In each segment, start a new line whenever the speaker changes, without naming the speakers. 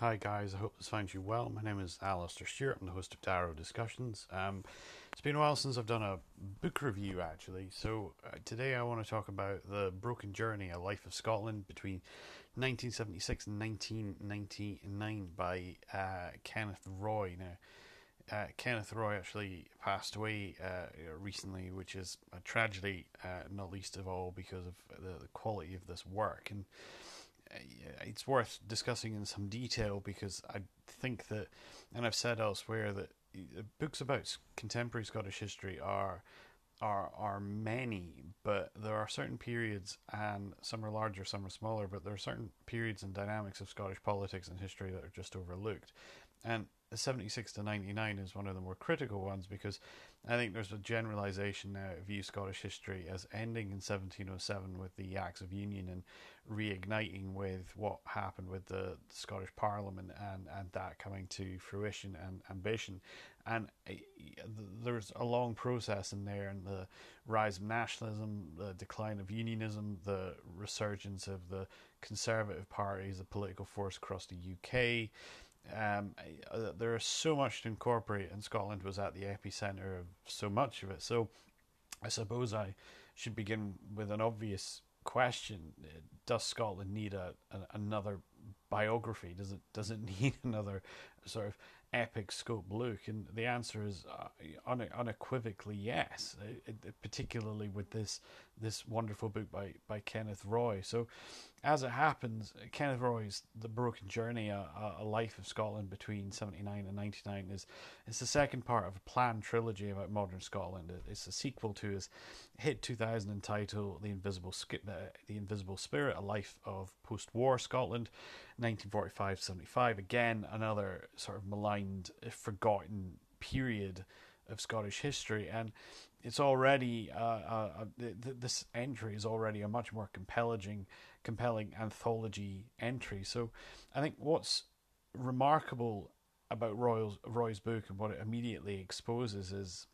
Hi guys, I hope this finds you well. My name is Alistair Stewart. I'm the host of Tarot Discussions. Um, it's been a while since I've done a book review actually, so uh, today I want to talk about The Broken Journey, A Life of Scotland between 1976 and 1999 by uh, Kenneth Roy. Now, uh, Kenneth Roy actually passed away uh, recently, which is a tragedy, uh, not least of all because of the, the quality of this work. And Uh, it's worth discussing in some detail because I think that, and I've said elsewhere that uh, books about contemporary Scottish history are are are many, but there are certain periods, and some are larger, some are smaller, but there are certain periods and dynamics of Scottish politics and history that are just overlooked. And 76 to 99 is one of the more critical ones because I think there's a generalization now of view Scottish history as ending in 1707 with the Acts of Union and reigniting with what happened with the Scottish Parliament and, and that coming to fruition and ambition. And uh, there's a long process in there, and the rise of nationalism, the decline of unionism, the resurgence of the Conservative Party as a political force across the UK um, uh, there is so much to incorporate, and Scotland was at the epicenter of so much of it. So, I suppose I should begin with an obvious question: Does Scotland need a, a another biography? Does it does it need another sort of epic scope look? And the answer is uh, unequivocally yes, it, it, particularly with this this wonderful book by, by Kenneth Roy. So, as it happens, Kenneth Roy's The Broken Journey, a, a life of Scotland between 79 and 99, is, is the second part of a planned trilogy about modern Scotland. It's a sequel to his hit 2000 title, The Invisible, the Invisible Spirit, A Life of Post War Scotland, 1945 75. Again, another sort of maligned, forgotten period of Scottish history, and it's already uh, uh, uh this entry is already a much more compelling, compelling anthology entry. So, I think what's remarkable about Roy's Roy's book and what it immediately exposes is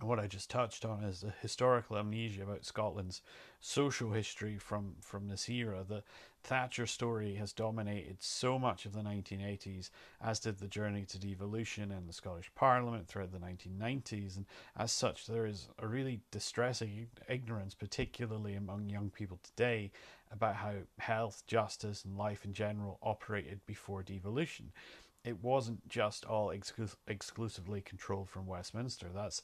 what I just touched on is the historical amnesia about Scotland's social history from, from this era. The Thatcher story has dominated so much of the 1980s, as did the journey to devolution and the Scottish Parliament throughout the 1990s. And as such, there is a really distressing ignorance, particularly among young people today, about how health, justice, and life in general operated before devolution it wasn't just all exclu- exclusively controlled from Westminster. That's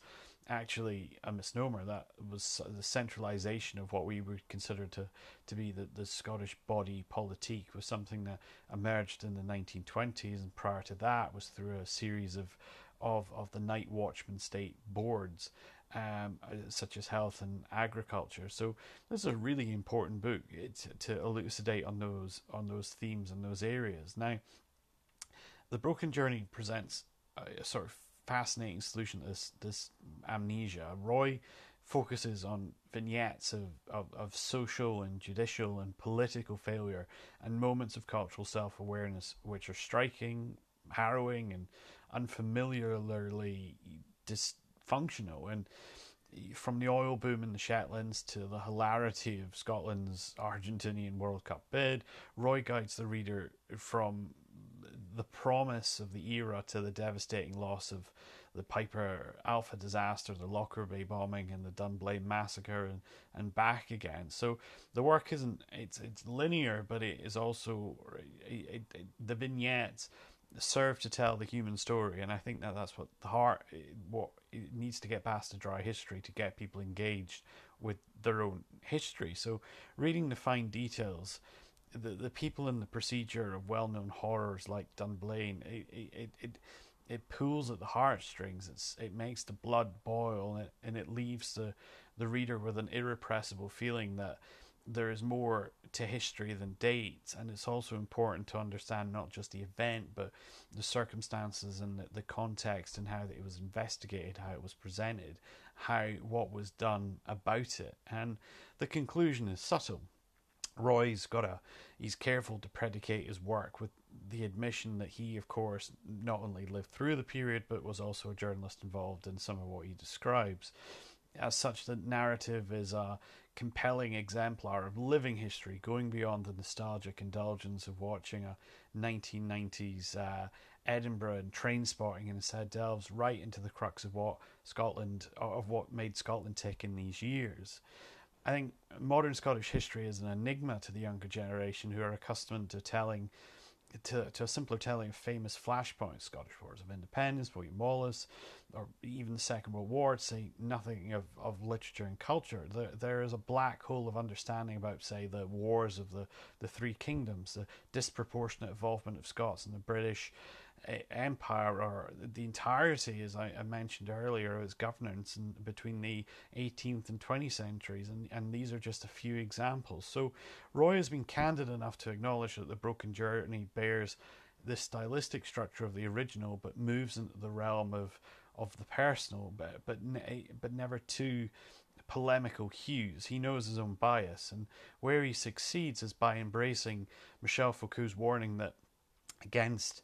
actually a misnomer. That was the centralisation of what we would consider to, to be the, the Scottish body politique was something that emerged in the 1920s, and prior to that was through a series of of, of the night watchman state boards. Um, such as health and agriculture. So this is a really important book to elucidate on those on those themes and those areas. Now, the Broken Journey presents a, sort of fascinating solution to this this amnesia. Roy focuses on vignettes of, of, of social and judicial and political failure and moments of cultural self awareness which are striking, harrowing, and unfamiliarly dysfunctional. And from the oil boom in the Shetlands to the hilarity of Scotland's Argentinian World Cup bid, Roy guides the reader from the promise of the era to the devastating loss of the Piper Alpha disaster, the Lockerbie bombing, and the Dunblane massacre, and, and back again. So the work isn't it's it's linear, but it is also it, it, the vignettes serve to tell the human story, and I think that that's what the heart what it needs to get past the dry history to get people engaged with their own history. So reading the fine details the the people in the procedure of well known horrors like Dunblane, it it it, it pulls at the heartstrings. It's it makes the blood boil, and it, and it leaves the the reader with an irrepressible feeling that there is more to history than dates, and it's also important to understand not just the event, but the circumstances and the, the context and how it was investigated, how it was presented, how what was done about it, and the conclusion is subtle Roy's got a he's careful to predicate his work with the admission that he, of course, not only lived through the period but was also a journalist involved in some of what he describes. As such, the narrative is a compelling exemplar of living history, going beyond the nostalgic indulgence of watching a 1990s uh, Edinburgh and Trainspotting, and instead delves right into the crux of what Scotland, of what made Scotland tick in these years. I think modern Scottish history is an enigma to the younger generation who are accustomed to telling to, to a simpler telling of famous flashpoints, Scottish Wars of Independence, William Wallace, or even the Second World War, to say nothing of, of literature and culture. There, there is a black hole of understanding about, say, the wars of the, the Three Kingdoms, the disproportionate involvement of Scots and the British empire or the entirety, as I, mentioned earlier, its governance in, between the 18th and 20th centuries, and, and these are just a few examples. So, Roy has been candid enough to acknowledge that the Broken Journey bears the stylistic structure of the original, but moves into the realm of of the personal, but but but never too polemical hues. He knows his own bias, and where he succeeds is by embracing Michel Foucault's warning that against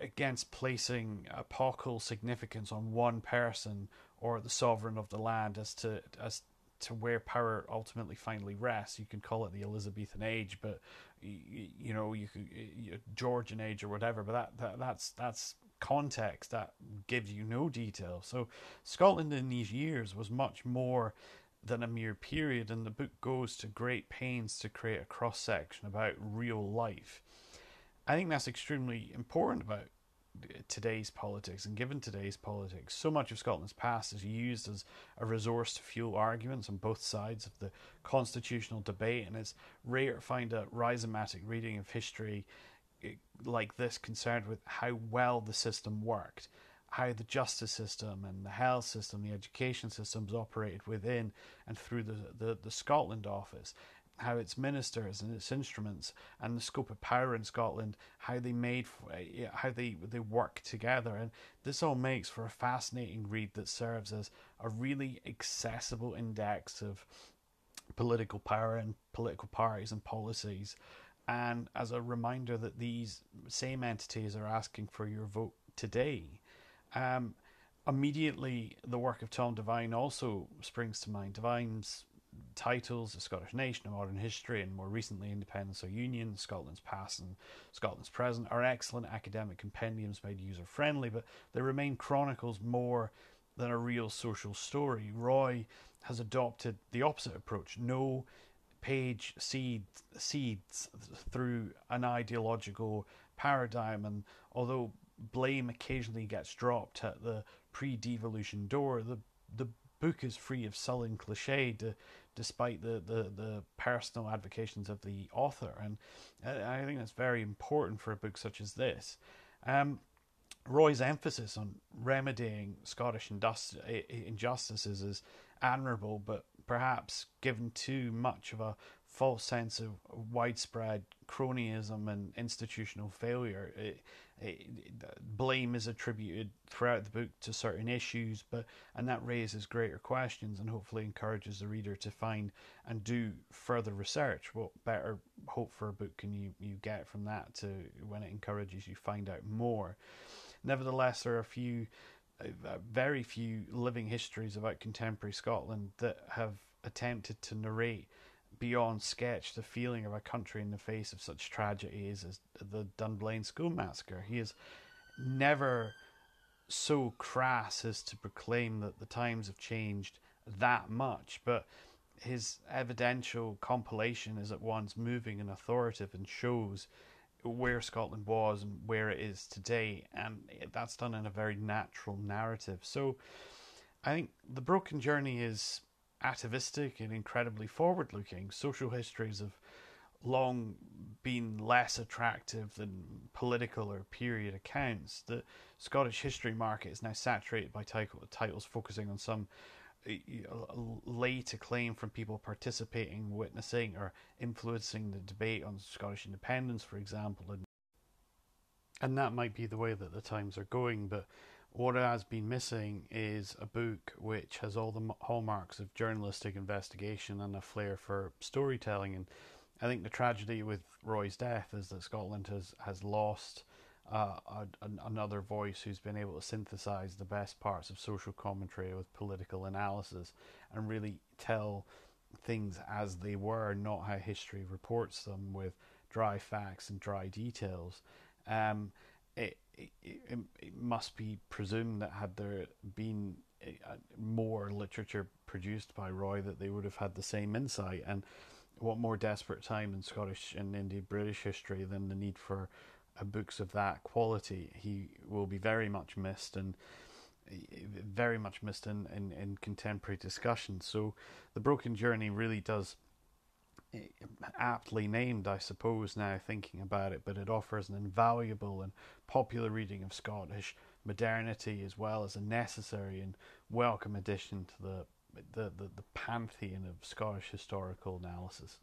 against placing apocal significance on one person or the sovereign of the land as to as to where power ultimately finally rests. You can call it the Elizabethan age, but you, you know you could Georgian age or whatever. But that, that that's that's context that gives you no detail. So Scotland in these years was much more than a mere period, and the book goes to great pains to create a cross section about real life. I think that's extremely important about today's politics and given today's politics so much of Scotland's past is used as a resource to fuel arguments on both sides of the constitutional debate and it's rare to find a rhizomatic reading of history eh, like this concerned with how well the system worked how the justice system and the health system the education systems operated within and through the, the, the Scotland office how its ministers and its instruments and the scope of power in Scotland, how they made, how they they work together, and this all makes for a fascinating read that serves as a really accessible index of political power and political parties and policies, and as a reminder that these same entities are asking for your vote today. Um, immediately, the work of Tom Devine also springs to mind. Devine's titles, The Scottish Nation, A Modern History, and more recently Independence or Union, Scotland's Past and Scotland's Present, are excellent academic compendiums made user friendly, but they remain chronicles more than a real social story. Roy has adopted the opposite approach. No page seeds, seeds through an ideological paradigm, and although blame occasionally gets dropped at the pre-devolution door, the the book is free of sullen cliche despite the, the, the personal advocations of the author. And I think that's very important for a book such as this. Um, Roy's emphasis on remedying Scottish injustices is admirable, but perhaps given too much of a false sense of widespread cronyism and institutional failure. It, blame is attributed throughout the book to certain issues, but and that raises greater questions and hopefully encourages the reader to find and do further research. What better hope for a book can you, you get from that to when it encourages you find out more? Nevertheless, there are a few, very few living histories about contemporary Scotland that have attempted to narrate beyond sketch the feeling of a country in the face of such tragedies as the Dunblane school massacre. He is never so crass as to proclaim that the times have changed that much, but his evidential compilation is at once moving and authoritative and shows where Scotland was and where it is today, and that's done in a very natural narrative. So I think The Broken Journey is atavistic and incredibly forward looking. Social histories have long been less attractive than political or period accounts. The Scottish history market is now saturated by titles focusing on some late acclaim from people participating, witnessing, or influencing the debate on Scottish independence, for example. And, and that might be the way that the times are going, but what has been missing is a book which has all the hallmarks of journalistic investigation and a flair for storytelling. And I think the tragedy with Roy's death is that Scotland has has lost uh, a, another voice who's been able to synthesize the best parts of social commentary with political analysis and really tell things as they were, not how history reports them with dry facts and dry details, um, it, it, must be presumed that had there been more literature produced by Roy, that they would have had the same insight. And what more desperate time in Scottish and indeed British history than the need for uh, books of that quality? He will be very much missed and very much missed in, in, in contemporary discussion. So the Broken Journey really does aptly named, I suppose, now thinking about it, but it offers an invaluable and popular reading of Scottish modernity as well as a necessary and welcome addition to the the, the, the pantheon of Scottish historical analysis.